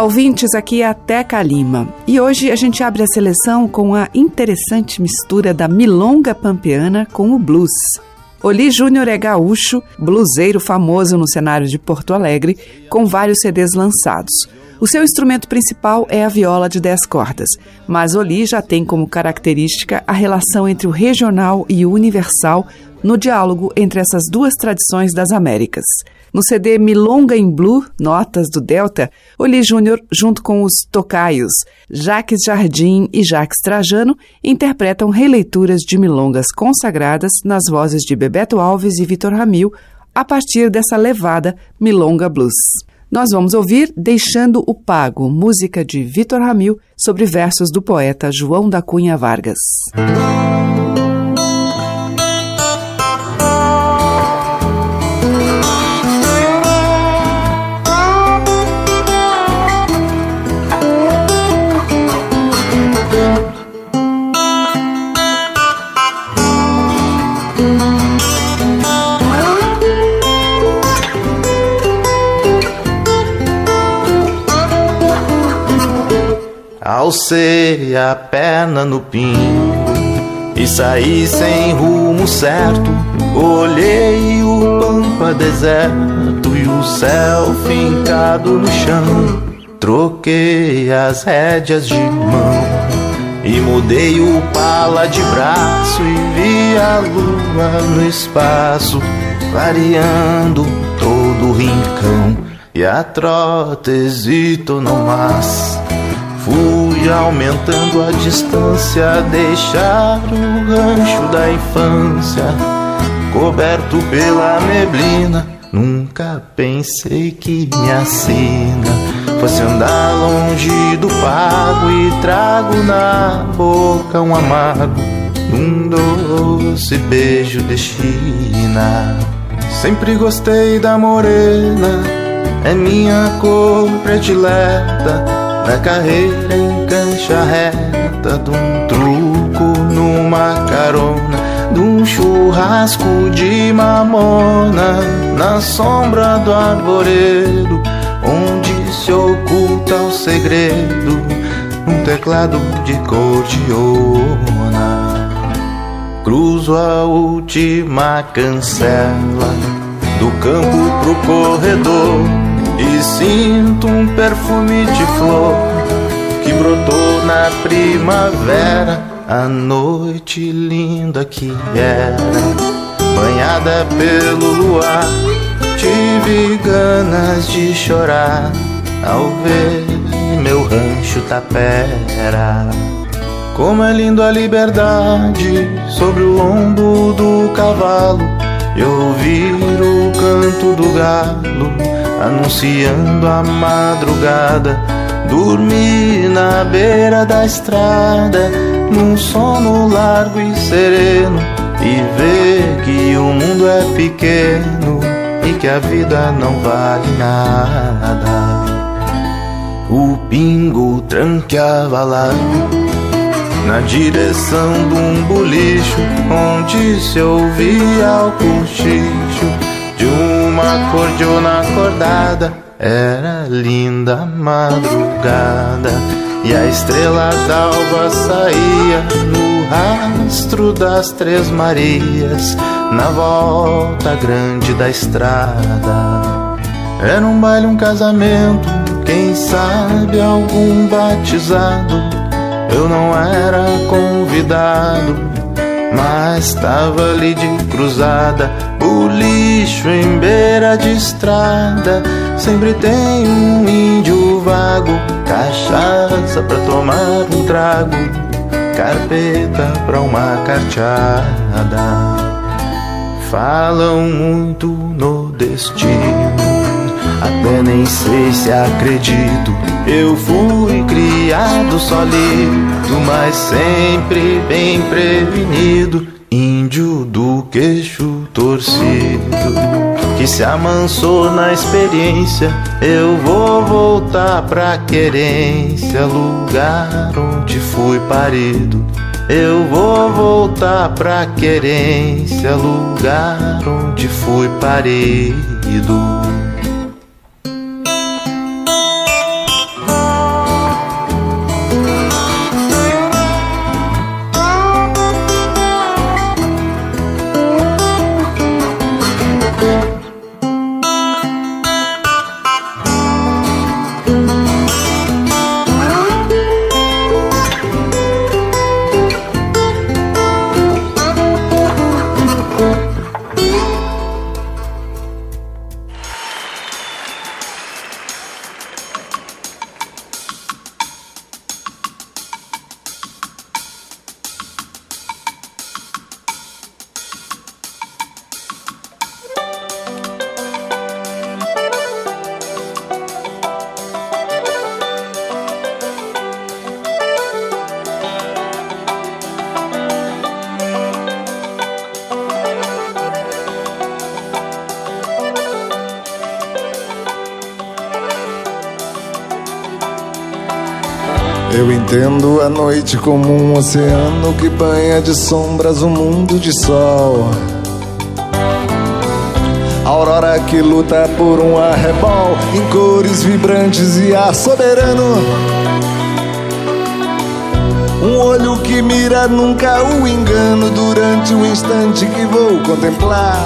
Olá, ouvintes, aqui é a Teca Lima. E hoje a gente abre a seleção com a interessante mistura da milonga pampeana com o blues. Oli Júnior é gaúcho, bluseiro famoso no cenário de Porto Alegre, com vários CDs lançados. O seu instrumento principal é a viola de 10 cordas, mas Oli já tem como característica a relação entre o regional e o universal no diálogo entre essas duas tradições das Américas. No CD Milonga em Blue, Notas do Delta, Oli Júnior, junto com os tocaios Jaques Jardim e Jaques Trajano, interpretam releituras de milongas consagradas nas vozes de Bebeto Alves e Vitor Ramil, a partir dessa levada Milonga Blues. Nós vamos ouvir Deixando o Pago, música de Vitor Ramil, sobre versos do poeta João da Cunha Vargas. Alcei a perna no pingo e saí sem rumo certo. Olhei o pampa deserto e o céu fincado no chão. Troquei as rédeas de mão e mudei o pala de braço e vi a lua no espaço, clareando todo o rincão. E a trota no mas Fui aumentando a distância, deixar o rancho da infância coberto pela neblina. Nunca pensei que minha sina fosse andar longe do pago e trago na boca um amargo, um doce beijo de China. Sempre gostei da morena, é minha cor predileta na carreira em cancha reta, de um truco numa carona, de um churrasco de mamona, na sombra do arvoredo, onde se oculta o segredo, num teclado de cordiona. Cruzo a última cancela, do campo pro corredor e sinto um perfume de flor que brotou na primavera, a noite linda que era, banhada pelo luar. Tive ganas de chorar ao ver meu rancho tapera. Como é lindo a liberdade sobre o lombo do cavalo e ouvir o canto do galo anunciando a madrugada. Dormi na beira da estrada, num sono largo e sereno, e ver que o mundo é pequeno e que a vida não vale nada. O pingo tranqueava lá na direção de um bolicho onde se ouvia o cochicho de uma cordiona acordada. Era linda madrugada e a estrela d'alva saía no rastro das Três Marias na volta grande da estrada. Era um baile, um casamento, quem sabe algum batizado. Eu não era convidado, mas estava ali de cruzada o lixo em beira de estrada sempre tem um índio vago, cachaça pra tomar um trago, carpeta pra uma carteada. Falam muito no destino, até nem sei se acredito. Eu fui criado solido, mas sempre bem prevenido. Índio do queixo torcido, que se amansou na experiência. Eu vou voltar pra querência, lugar onde fui parido. Eu vou voltar pra querência, lugar onde fui parido. Noite como um oceano que banha de sombras um mundo de sol. Aurora que luta por um arrebol em cores vibrantes e ar soberano. Um olho que mira nunca o engano durante o instante que vou contemplar.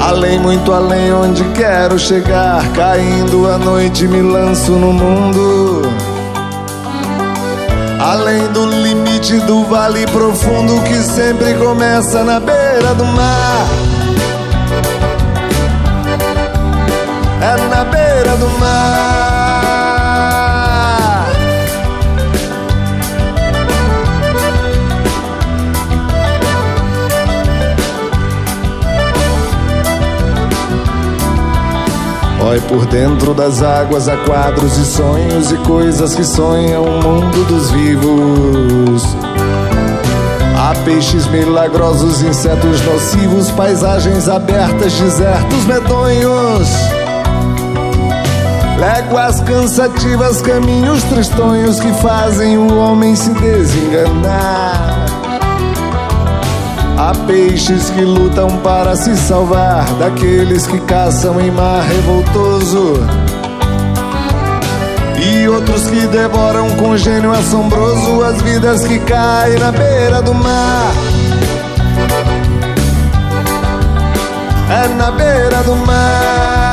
Além, muito além, onde quero chegar. Caindo a noite, me lanço no mundo. Além do limite do vale profundo que sempre começa na beira do mar. É na beira do mar. Oi, por dentro das águas há quadros e sonhos e coisas que sonham o mundo dos vivos. Há peixes milagrosos, insetos nocivos, paisagens abertas, desertos medonhos. Léguas cansativas, caminhos tristonhos que fazem o homem se desenganar. Há peixes que lutam para se salvar daqueles que caçam em mar revoltoso. E outros que devoram com gênio assombroso as vidas que caem na beira do mar. É na beira do mar.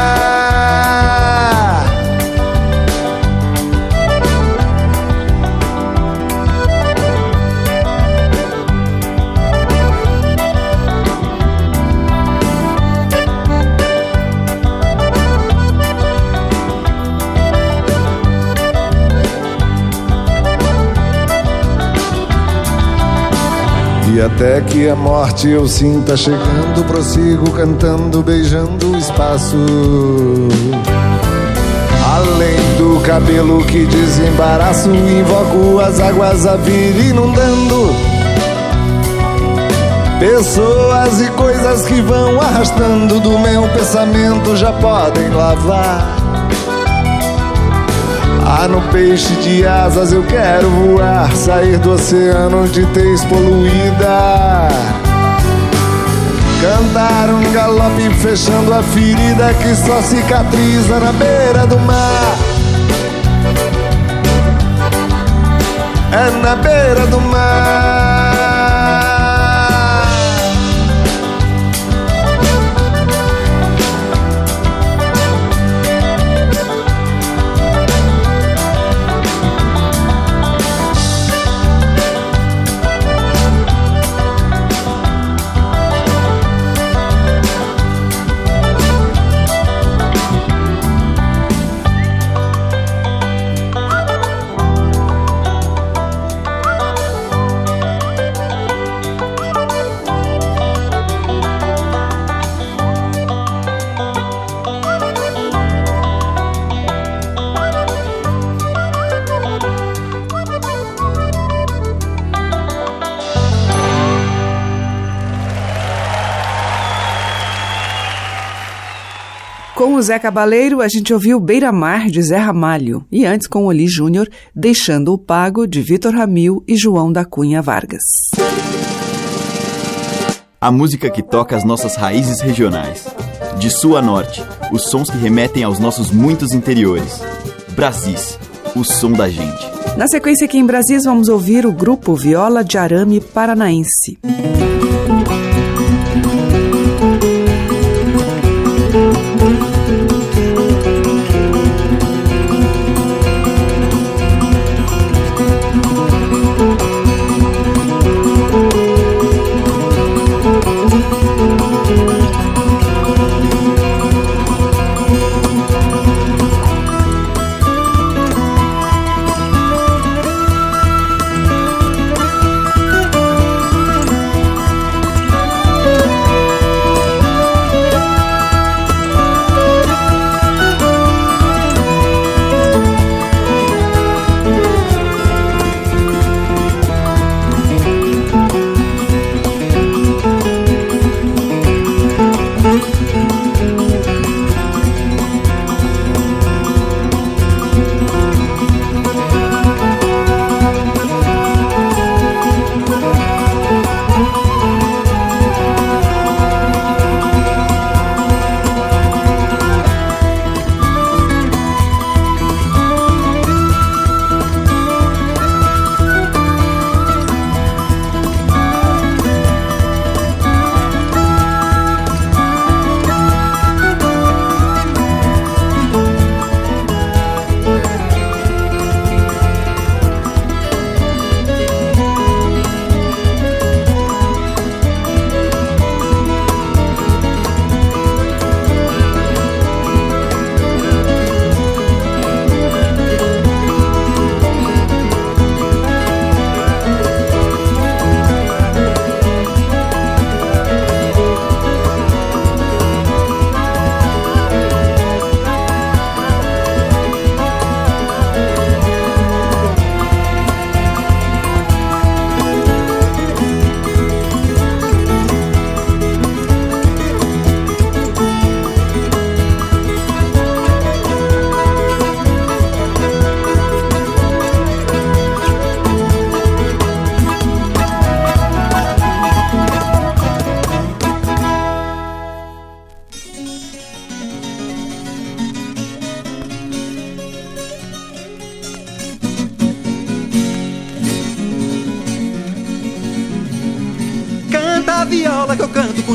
E até que a morte eu sinta chegando, prossigo cantando, beijando o espaço. Além do cabelo que desembaraço, invoco as águas a vir inundando. Pessoas e coisas que vão arrastando do meu pensamento já podem lavar. Ah, no peixe de asas eu quero voar, sair do oceano de tez poluída. Cantar um galope fechando a ferida que só cicatriza na beira do mar. É na beira do mar. O Zé Cabaleiro, a gente ouviu Beira Mar, de Zé Ramalho. E antes, com Oli Júnior, Deixando o Pago, de Vitor Ramil e João da Cunha Vargas. A música que toca as nossas raízes regionais. De sul a norte, os sons que remetem aos nossos muitos interiores. Brasis, o som da gente. Na sequência aqui em Brasis, vamos ouvir o grupo Viola de Arame Paranaense.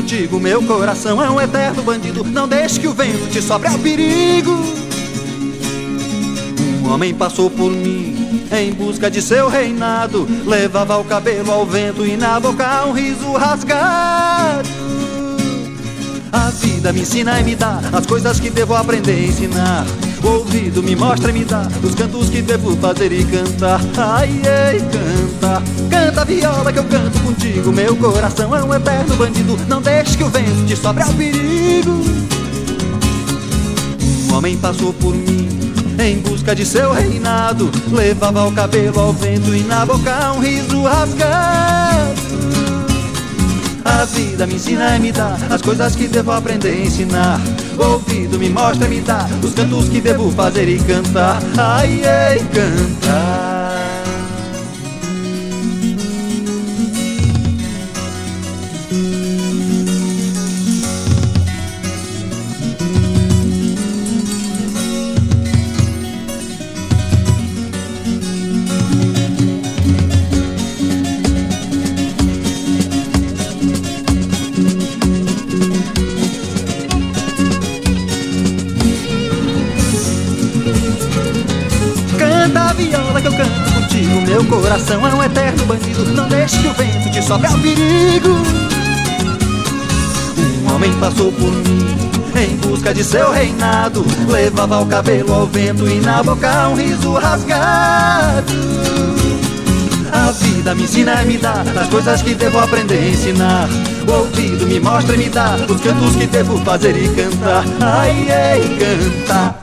Contigo. Meu coração é um eterno bandido. Não deixe que o vento te sobre ao perigo. Um homem passou por mim em busca de seu reinado. Levava o cabelo ao vento e na boca um riso rasgado. A vida me ensina e me dá as coisas que devo aprender a ensinar. O ouvido me mostra e me dá os cantos que devo fazer e cantar. Ai, ai, canta, canta viola que eu canto contigo. Meu coração é um eterno bandido. Não deixe que o vento te sobre ao perigo. Um homem passou por mim em busca de seu reinado. Levava o cabelo ao vento e na boca um riso rasgado. A vida me ensina e me dá as coisas que devo aprender a ensinar. O ouvido me mostra e me dá os cantos que devo fazer e cantar. Ai, ai, cantar. Deixe que o vento te sobre ao perigo. Um homem passou por mim em busca de seu reinado. Levava o cabelo ao vento e na boca um riso rasgado. A vida me ensina e me dá as coisas que devo aprender a ensinar. O ouvido me mostra e me dá os cantos que devo fazer e cantar. Ai, ai, cantar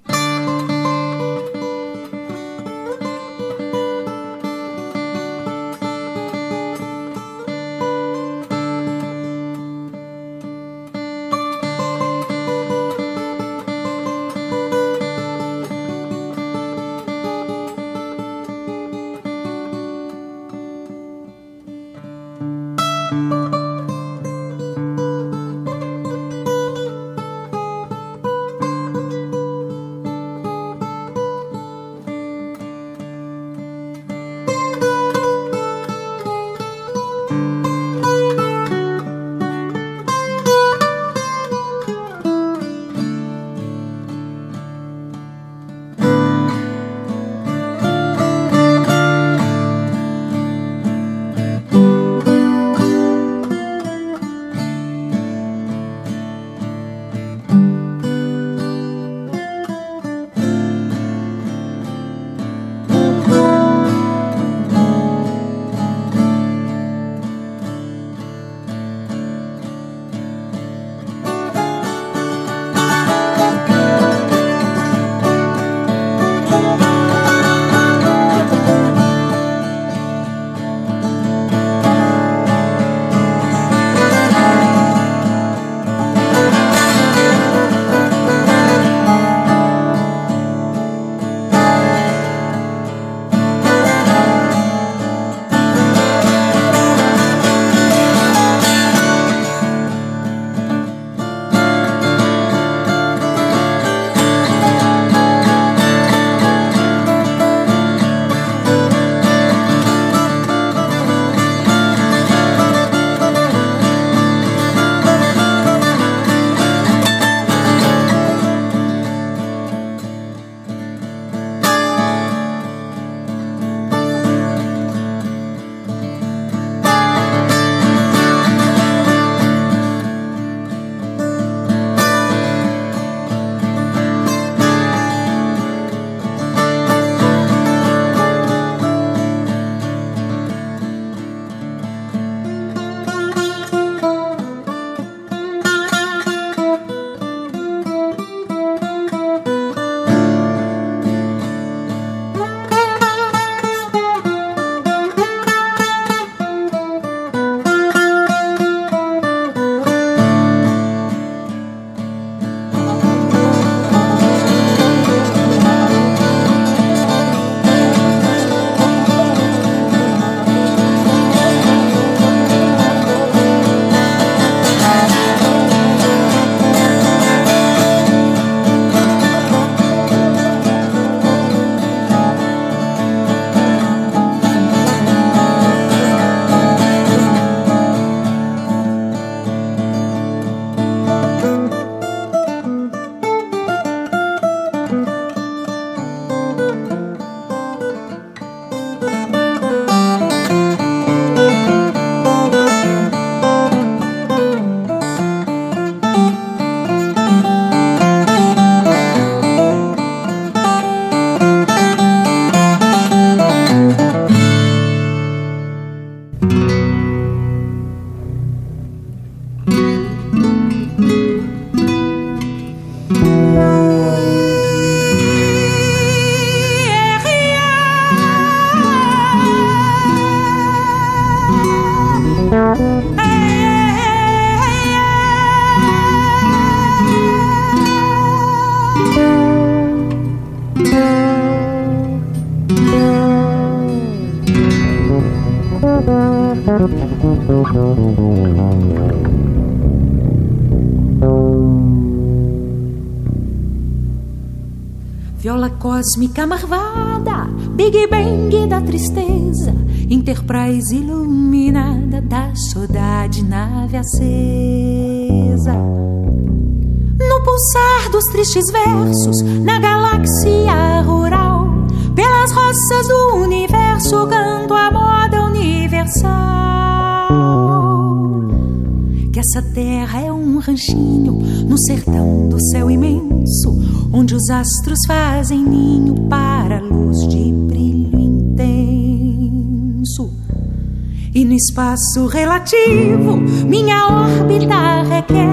Cósmica marvada, Big Bang da tristeza, Enterprise iluminada da saudade, nave acesa. No pulsar dos tristes versos, na galáxia rural, pelas roças do universo, canto a moda universal essa terra é um ranchinho no sertão do céu imenso, onde os astros fazem ninho para a luz de brilho intenso. E no espaço relativo, minha órbita requer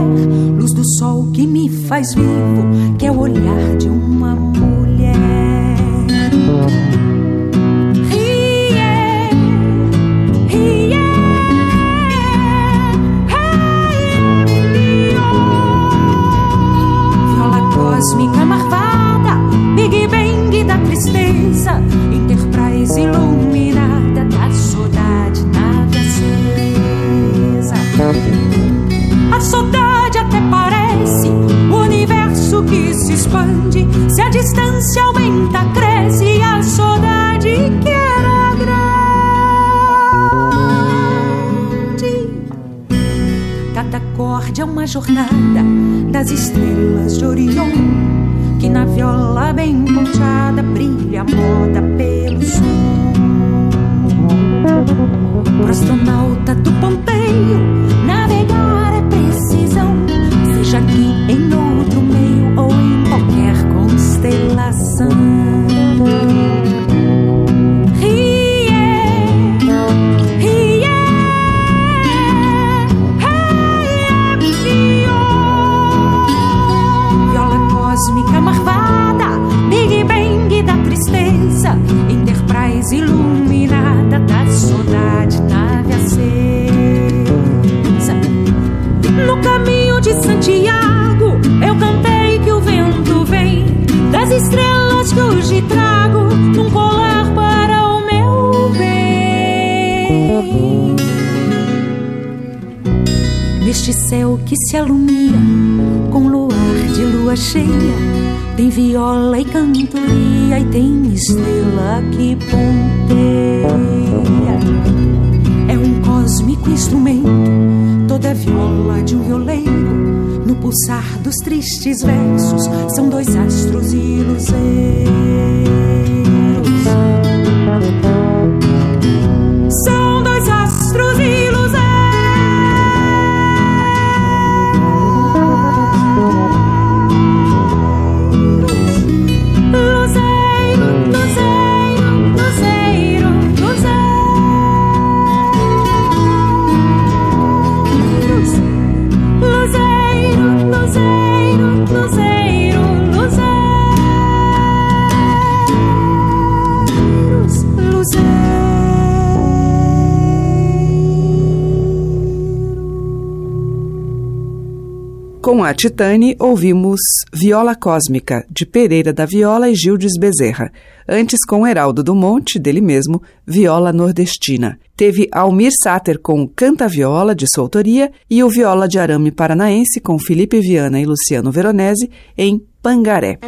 luz do sol que me faz vivo, que é o olhar de uma mulher. A distância aumenta, cresce a saudade que era grande. Cada acorde é uma jornada das estrelas de Orion. Que na viola bem ponteada brilha moda pelo som. Pro astronauta do Pompeio, navegar é precisão, seja aqui em sun. Céu que se alumia com luar de lua cheia, tem viola e cantoria e tem estrela que ponteia. É um cósmico instrumento, toda viola de um violeiro. No pulsar dos tristes versos, são dois astros e luzeiros. Com a Titane, ouvimos Viola Cósmica, de Pereira da Viola e Gildes Bezerra. Antes, com Heraldo do Monte, dele mesmo, Viola Nordestina. Teve Almir Sater com Canta Viola, de sua autoria, e o Viola de Arame Paranaense, com Felipe Viana e Luciano Veronese, em Pangaré.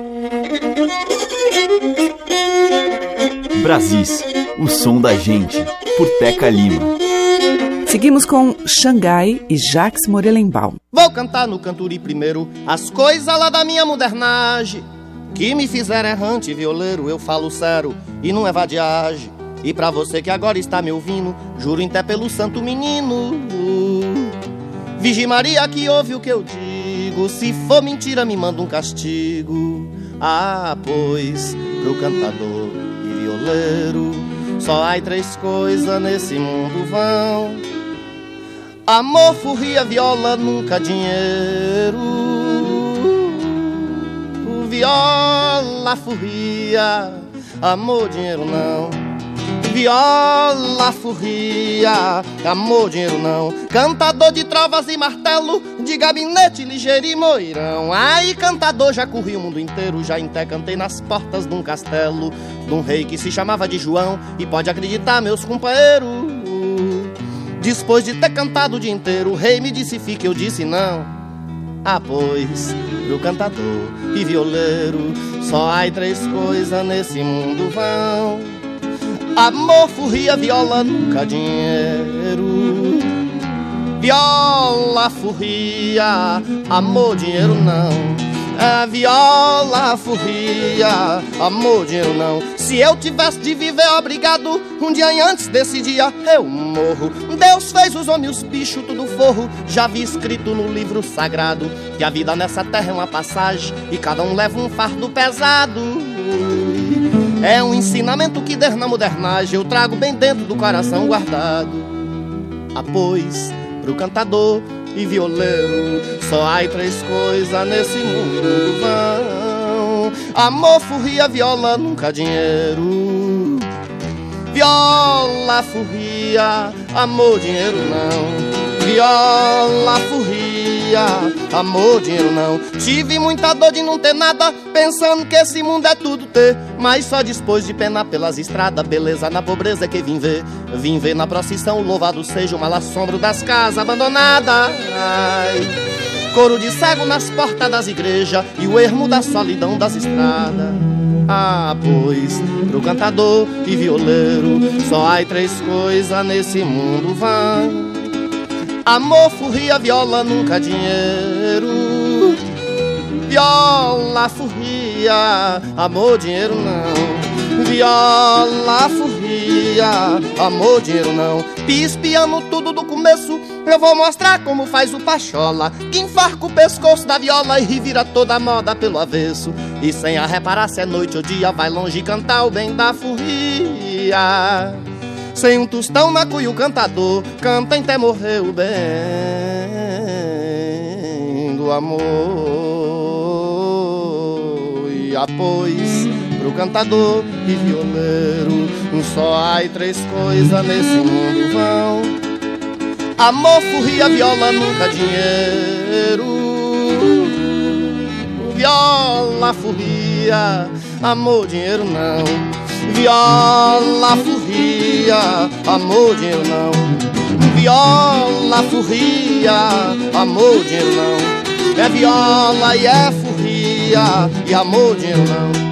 Brasis, o som da gente, por Teca Lima. Seguimos com Xangai e Jacques Morelenbaum. Vou cantar no canturi primeiro as coisas lá da minha modernagem que me fizeram errante violeiro, eu falo sério e não é vadiagem. E pra você que agora está me ouvindo, juro até pelo santo menino. Vigi Maria que ouve o que eu digo, se for mentira me manda um castigo. Ah, pois pro cantador e violeiro só há três coisas nesse mundo vão. Amor, furria, viola, nunca dinheiro. Viola, furria, amor, dinheiro não. Viola, furria, amor, dinheiro não. Cantador de trovas e martelo, de gabinete ligeiro e moirão. Ai, cantador, já corri o mundo inteiro, já até cantei nas portas de um castelo, de um rei que se chamava de João. E pode acreditar, meus companheiros. Depois de ter cantado o dia inteiro, o rei me disse fique, eu disse não. Ah, pois, pro cantador e violeiro, só há três coisas nesse mundo vão: amor, furria, viola, nunca dinheiro. Viola, furria, amor, dinheiro não. A viola, furria, amor, dinheiro não. Se eu tivesse de viver obrigado, um dia antes desse dia eu morro. Deus fez os homens, os bichos, tudo forro. Já vi escrito no livro sagrado que a vida nessa terra é uma passagem e cada um leva um fardo pesado. É um ensinamento que der na modernagem eu trago bem dentro do coração guardado. Ah, pois, pro cantador e violeiro. Só há três coisas nesse mundo vão: amor, furria, viola, nunca dinheiro. Viola, furria, amor, dinheiro não. Viola, furria, amor, dinheiro não. Tive muita dor de não ter nada, pensando que esse mundo é tudo ter. Mas só depois de penar pelas estradas, beleza na pobreza que vim ver. Vim ver na procissão, louvado seja o mal assombro das casas abandonadas. Coro de cego nas portas das igrejas e o ermo da solidão das estradas. Ah, pois, pro cantador e violeiro, só há três coisas nesse mundo vão. Amor, furria, viola, nunca dinheiro. Viola, furria, amor, dinheiro não. Viola, furria, amor, dinheiro não. Pispiando tudo do começo, eu vou mostrar como faz o pachola. Que enfarca o pescoço da viola e revira toda a moda pelo avesso. E sem a reparar se é noite ou dia, vai longe cantar o bem da furria. Sem um tostão na cuia o cantador Canta até morrer o bem do amor. E após pro cantador e violeiro Só há três coisas nesse mundo vão. Amor, furria, viola, nunca dinheiro. Viola, furria, amor, dinheiro não Viola, furria, amor, dinheiro não. Viola, furria, amor, dinheiro não. É viola e é furria, e amor, dinheiro não.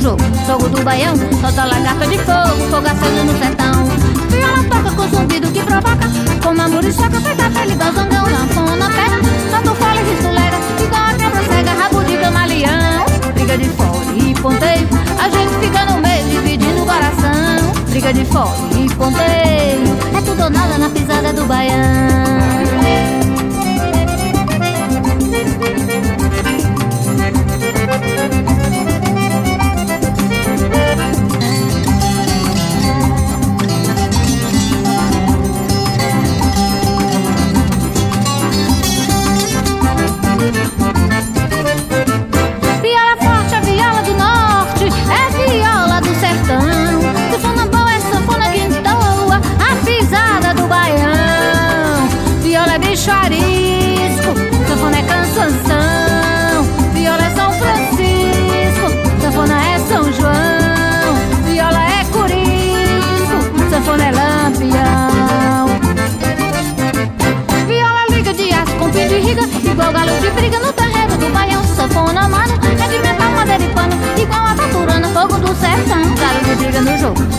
Jogo do baião, solta lagarta de fogo, acende no sertão. Viola toca com zumbido que provoca, como a muriçoca feita pele do zangão. Sanfona pega, solta fole e rissulega, igual a quebra cega, rabo de camaleão. Briga de fole e ponteio, a gente fica no meio, dividindo o coração. Briga de fole e ponteio, é tudo ou nada na pisada do baião.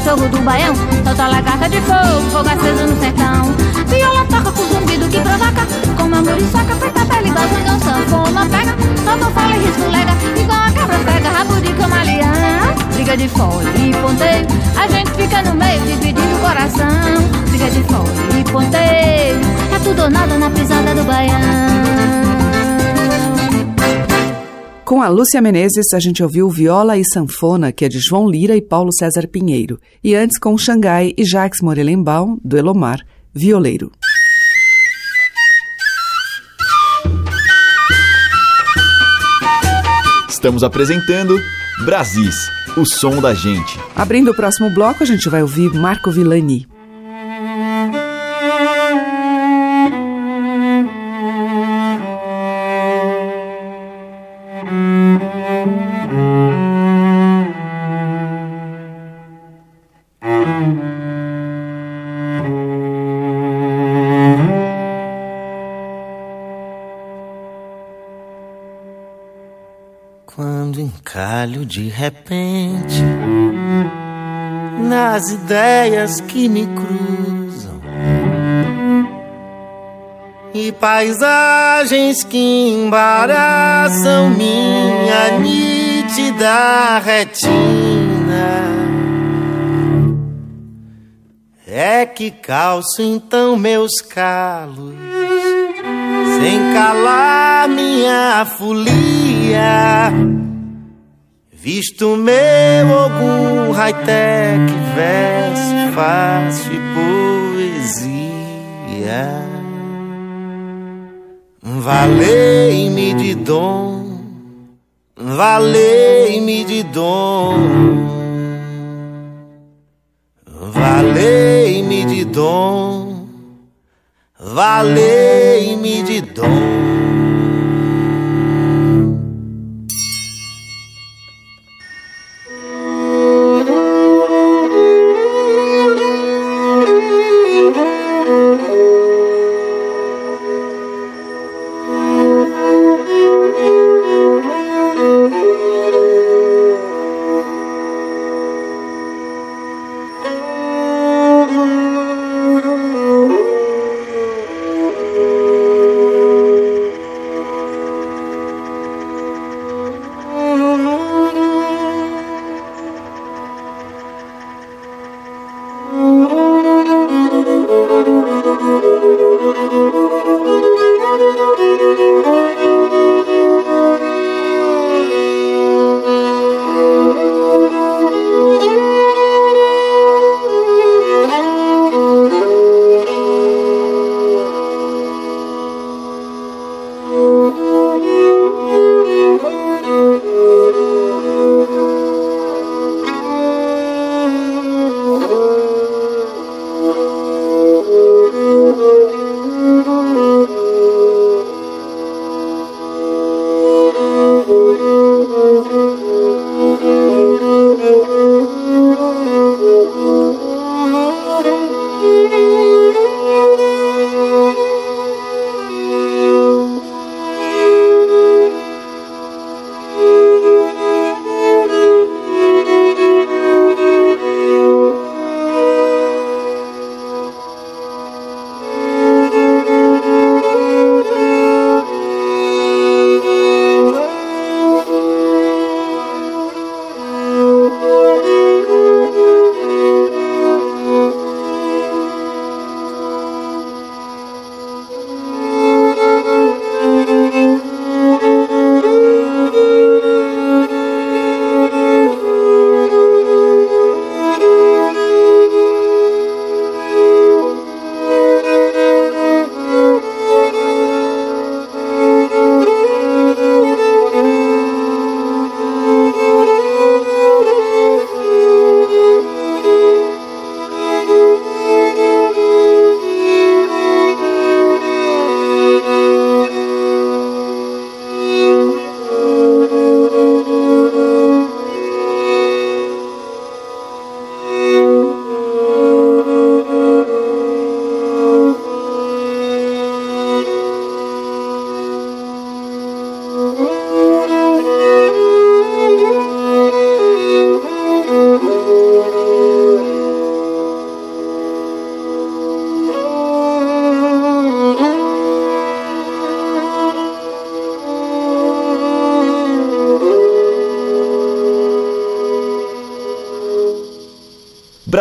Jogo do baião. Solta lagarta de fogo, fogo aceso no sertão. Viola toca com zumbido que provoca. Como a muriçoca, feita pele igual zangão Sanfona pega, solta fala e risco lega Igual a cabra pega, rabo de camaleão. Briga de fole e ponteio A gente fica no meio, dividindo o coração. Briga de fole e ponteio É tudo ou nada na pisada do baião com a Lúcia Menezes, a gente ouviu Viola e Sanfona, que é de João Lira e Paulo César Pinheiro. E antes com Xangai e Jacques Morelenbaum, do Elomar, violeiro. Estamos apresentando Brasis, o som da gente. Abrindo o próximo bloco, a gente vai ouvir Marco Villani. De repente nas ideias que me cruzam e paisagens que embaraçam minha nítida retina. É que calço então meus calos, sem calar minha folia. Visto meu algum high-tech, verso fácil poesia. Valei-me de dom, valei-me de dom. Valei-me de dom, valei-me de dom.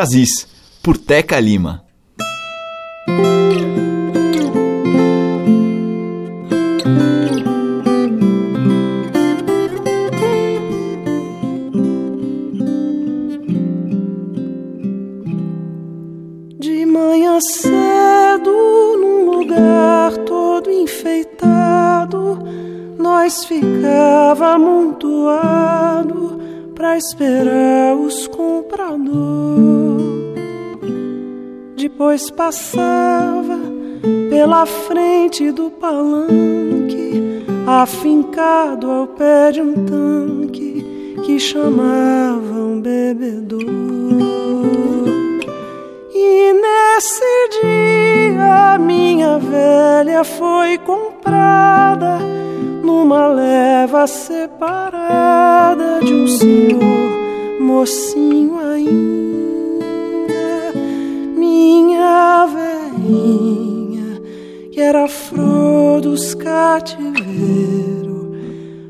Brasis, por Teca Lima. De manhã cedo, num lugar todo enfeitado, nós ficava amontoado pra esperar os compradores. Depois passava pela frente do palanque, afincado ao pé de um tanque que chamavam bebedouro. E nesse dia minha velha foi comprada numa leva separada de um senhor mocinho ainda, minha velhinha que era flor dos cativeiros,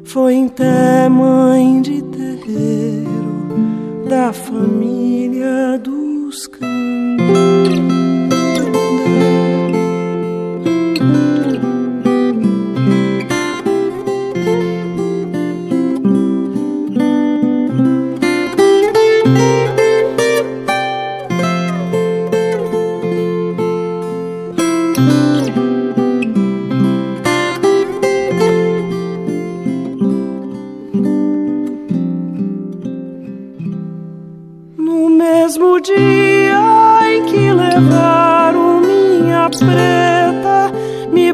foi até mãe de terreiro da família dos cães.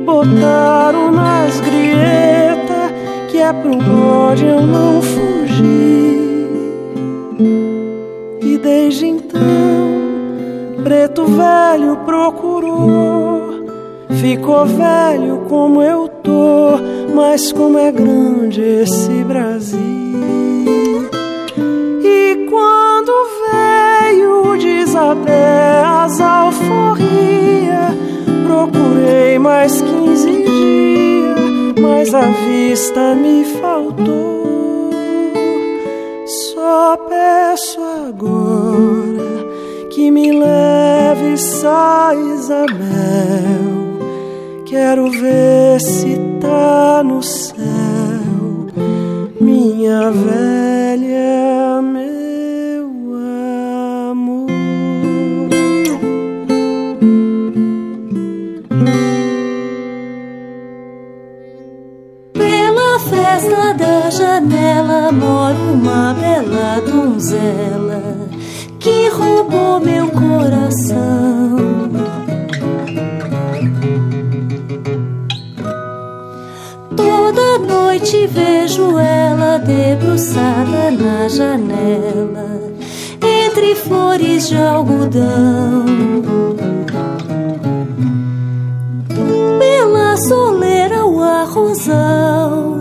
botaram nas grietas que é pro bode eu não fugir. E desde então, preto velho procurou. Ficou velho como eu tô, mas como é grande esse Brasil. Desabé as alforrias procurei mais quinze dias, mas a vista me faltou. Só peço agora que me leve Sá Isabel. Quero ver se tá no céu, minha velha. Janela mora uma bela donzela que roubou meu coração. Toda noite vejo ela debruçada na janela, entre flores de algodão. Pela soleira o arrozal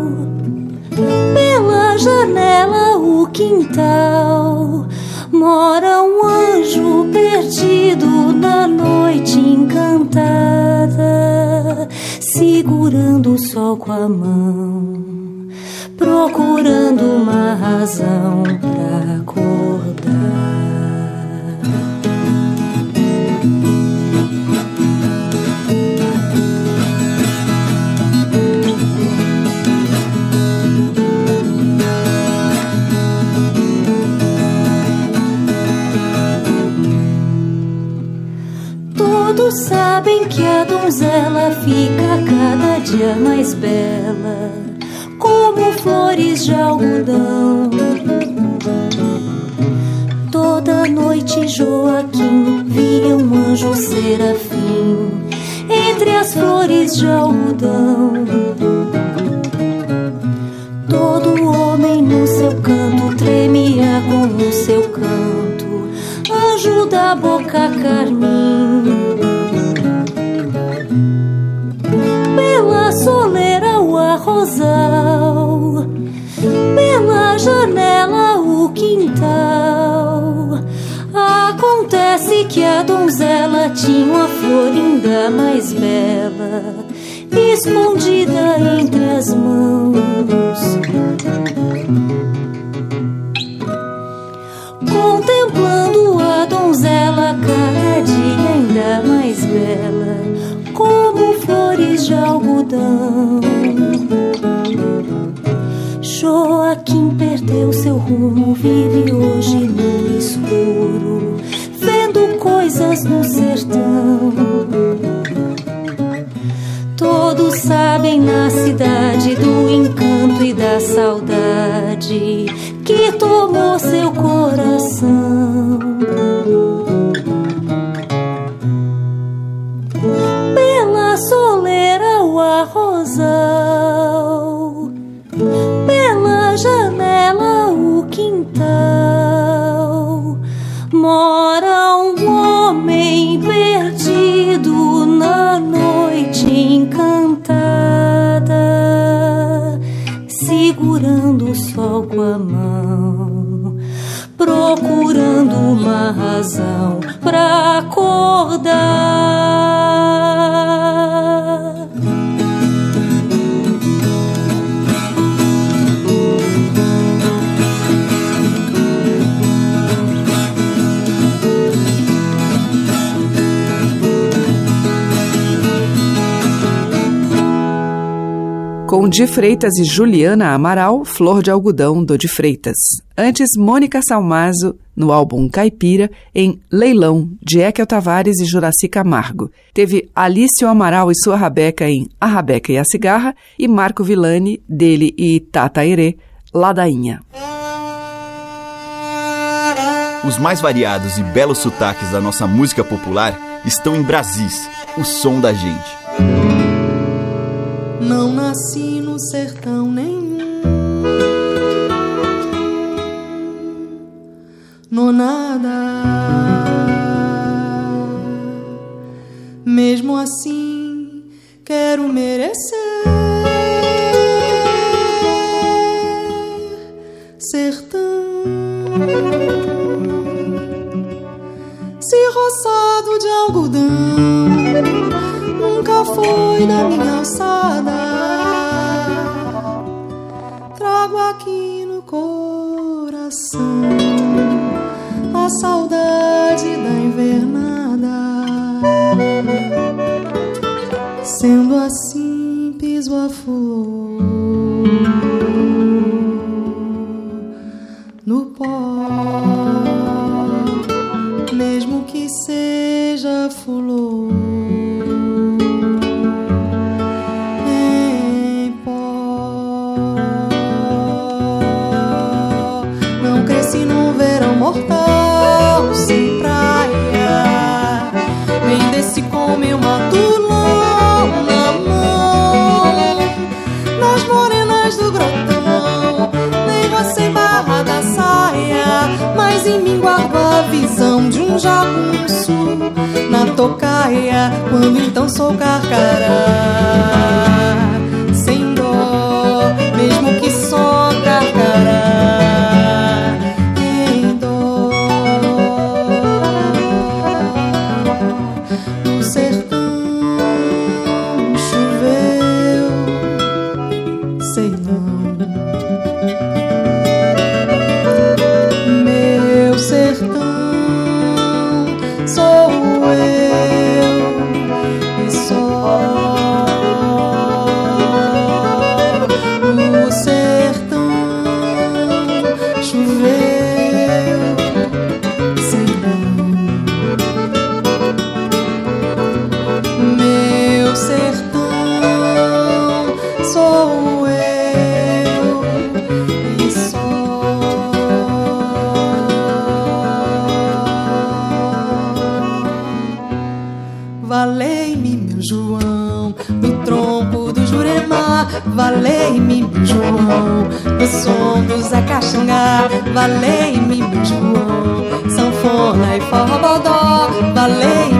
quintal mora um anjo perdido na noite encantada, segurando o sol com a mão, procurando uma razão pra acordar. Sabem que a donzela fica cada dia mais bela, como flores de algodão. Toda noite Joaquim via um anjo serafim entre as flores de algodão. Todo homem no seu canto tremia com o seu canto, anjo da boca carmim. Arrozal, pela janela o quintal. Acontece que a donzela tinha uma flor ainda mais bela, escondida entre as mãos. Contemplando a donzela cada dia ainda mais bela, como flores de algodão. Joaquim perdeu seu rumo, vive hoje no escuro, vendo coisas no sertão. Todos sabem na cidade do encanto e da saudade que tomou seu coração. Quintal, mora um homem perdido na noite encantada. segurando o sol com a mão, procurando uma razão pra acordar. Com Di Freitas e Juliana Amaral, Flor de Algodão do Di Freitas. Antes, Mônica Salmazo, no álbum Caipira, em Leilão, de Ekel Tavares e Juraci Camargo. Teve Alício Amaral e sua Rabeca em A Rabeca e a Cigarra, e Marco Villani, dele e Tata Ladainha. Os mais variados e belos sotaques da nossa música popular estão em Brasis, o som da gente. Não nasci no sertão nenhum. No nada. Mesmo assim, quero merecer. Sertão. Se roçado de algodão nunca foi da minha alçada. Trago aqui no coração a saudade visão de um jagunço na tocaia. Quando então sou carcará, sem dó, mesmo que do Zé Caxangá. Valei-me, meu João, sanfona e forró bodó. Valei-me,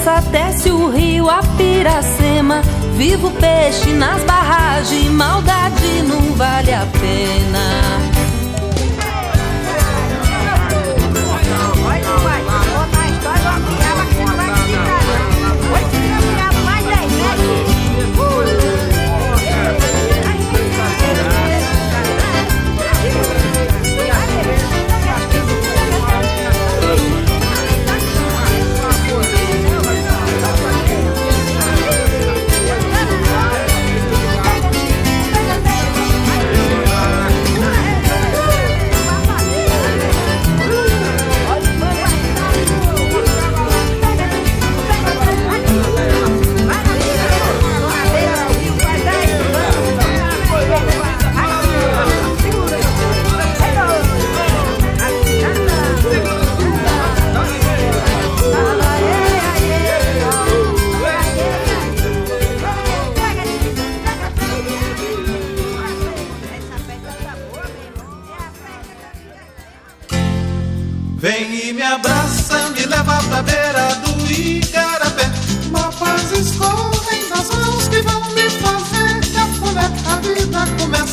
criança desce o rio Apiracema. Vivo peixe nas barragens, maldade não vale a pena.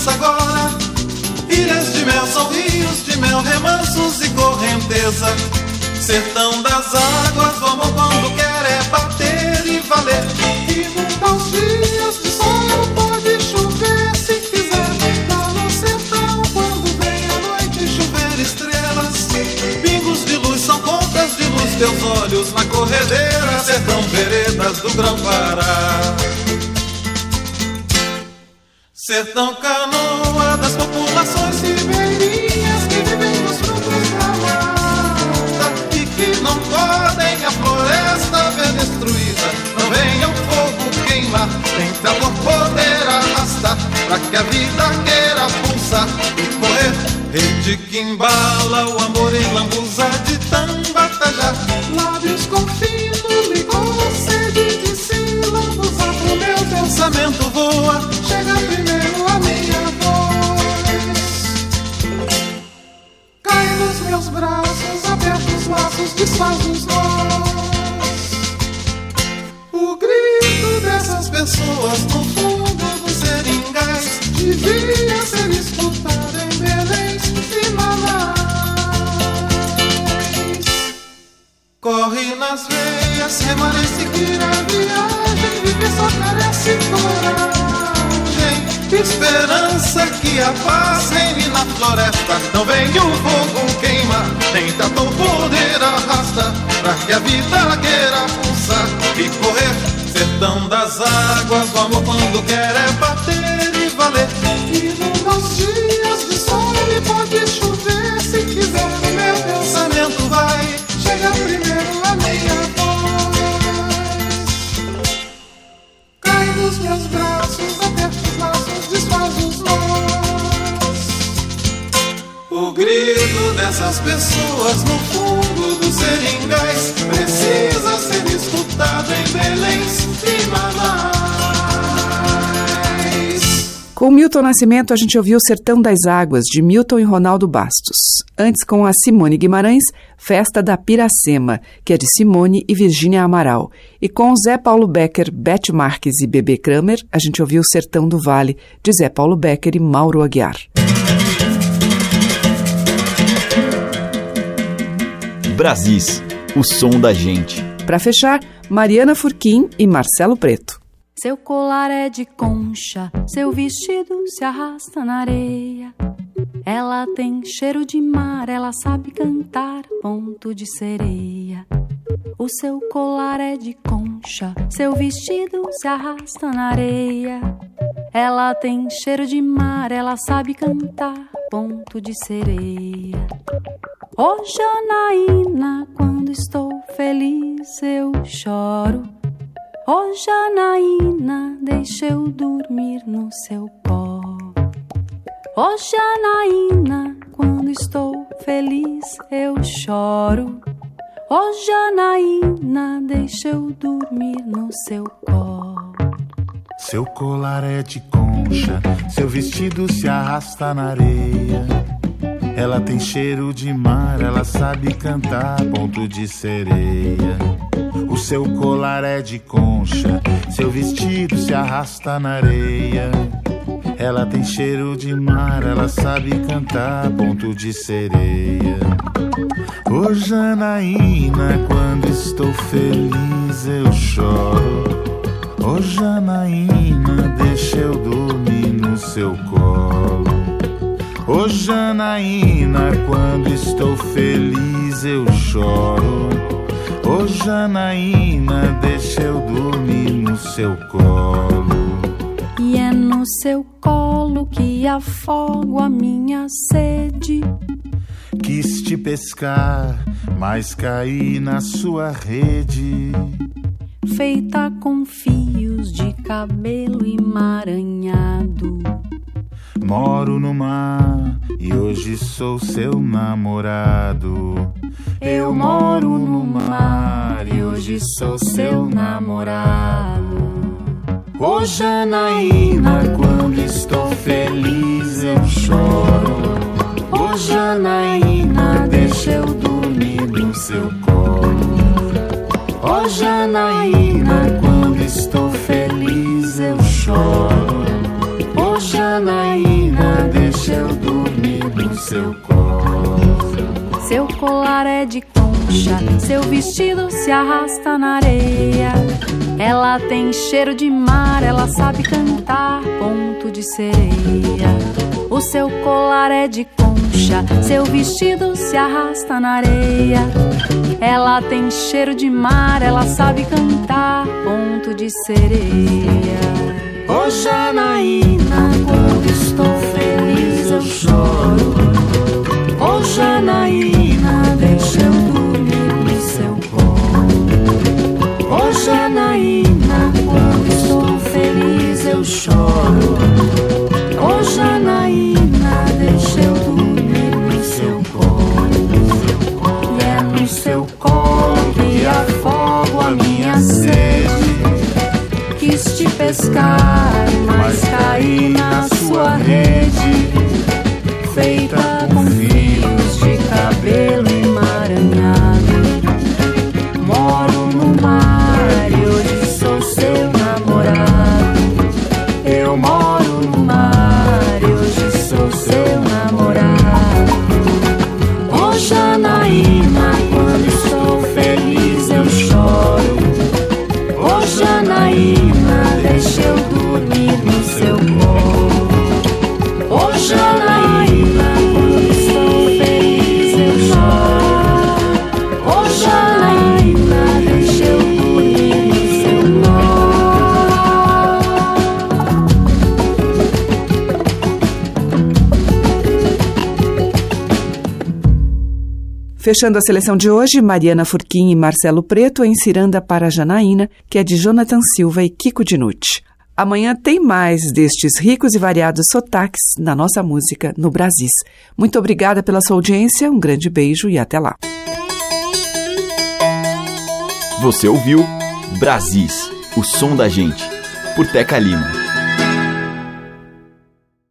começa agora. Ilhas de mel são rios de mel, remansos e correnteza. Sertão das águas, vamos quando quer é bater e valer. E mudar os dias de sol pode chover se quiser. Lá no sertão, quando vem a noite chover estrelas. Pingos de luz são contas de luz, teus olhos na corredeira. Sertão veredas do Grão-Pará. Sertão Cano que embala o amor em lambu. grito dessas pessoas no fundo dos seringais precisa ser escutado em Belém e Manaus. Com Milton Nascimento, a gente ouviu Sertão das Águas, de Milton e Ronaldo Bastos. Antes, com a Simone Guimarães, Festa da Piracema, que é de Simone e Virgínia Amaral. E com Zé Paulo Becker, Beth Marques e Bebê Kramer, a gente ouviu Sertão do Vale, de Zé Paulo Becker e Mauro Aguiar. Brasis, o som da gente. Para fechar, Mariana Furquim e Marcelo Preto. Seu colar é de concha, seu vestido se arrasta na areia. Ela tem cheiro de mar, ela sabe cantar ponto de sereia. O seu colar é de concha, seu vestido se arrasta na areia. Ela tem cheiro de mar, ela sabe cantar ponto de sereia. Ô oh, Janaína, quando estou feliz eu choro. Ô oh, Janaína, deixa eu dormir no seu colo. Ô oh, Janaína, quando estou feliz eu choro. Ô oh, Janaína, deixa eu dormir no seu colo. Seu colar é de concha, seu vestido se arrasta na areia. Ela tem cheiro de mar, ela sabe cantar ponto de sereia. O seu colar é de concha, seu vestido se arrasta na areia. Ela tem cheiro de mar, ela sabe cantar ponto de sereia. Ô Janaína, quando estou feliz eu choro. Ô Janaína, deixa eu dormir no seu colo. Ô Janaína, quando estou feliz eu choro. Ô Janaína, deixa eu dormir no seu colo. E é no seu colo que afogo a minha sede. Quis te pescar, mas caí na sua rede. Feita com fios de cabelo emaranhado. Moro no mar e hoje sou seu namorado. Eu moro no mar e hoje sou seu namorado. Ô Janaína, quando estou feliz eu choro. Ô Janaína, deixa eu dormir no seu colo. Ô Janaína, quando estou feliz eu choro. Ô Janaína, seu colo. Seu colar é de concha, seu vestido se arrasta na areia. Ela tem cheiro de mar, ela sabe cantar ponto de sereia. O seu colar é de concha, seu vestido se arrasta na areia. Ela tem cheiro de mar, ela sabe cantar ponto de sereia. Ô Janaína, quando estou Fechando a seleção de hoje, Mariana Furquim e Marcelo Preto em Ciranda para Janaína, que é de Jonathan Silva e Kiko Dinucci. Amanhã tem mais destes ricos e variados sotaques na nossa música no Brasis. Muito obrigada pela sua audiência, um grande beijo e até lá. Você ouviu Brasis, o som da gente, por Teca Lima.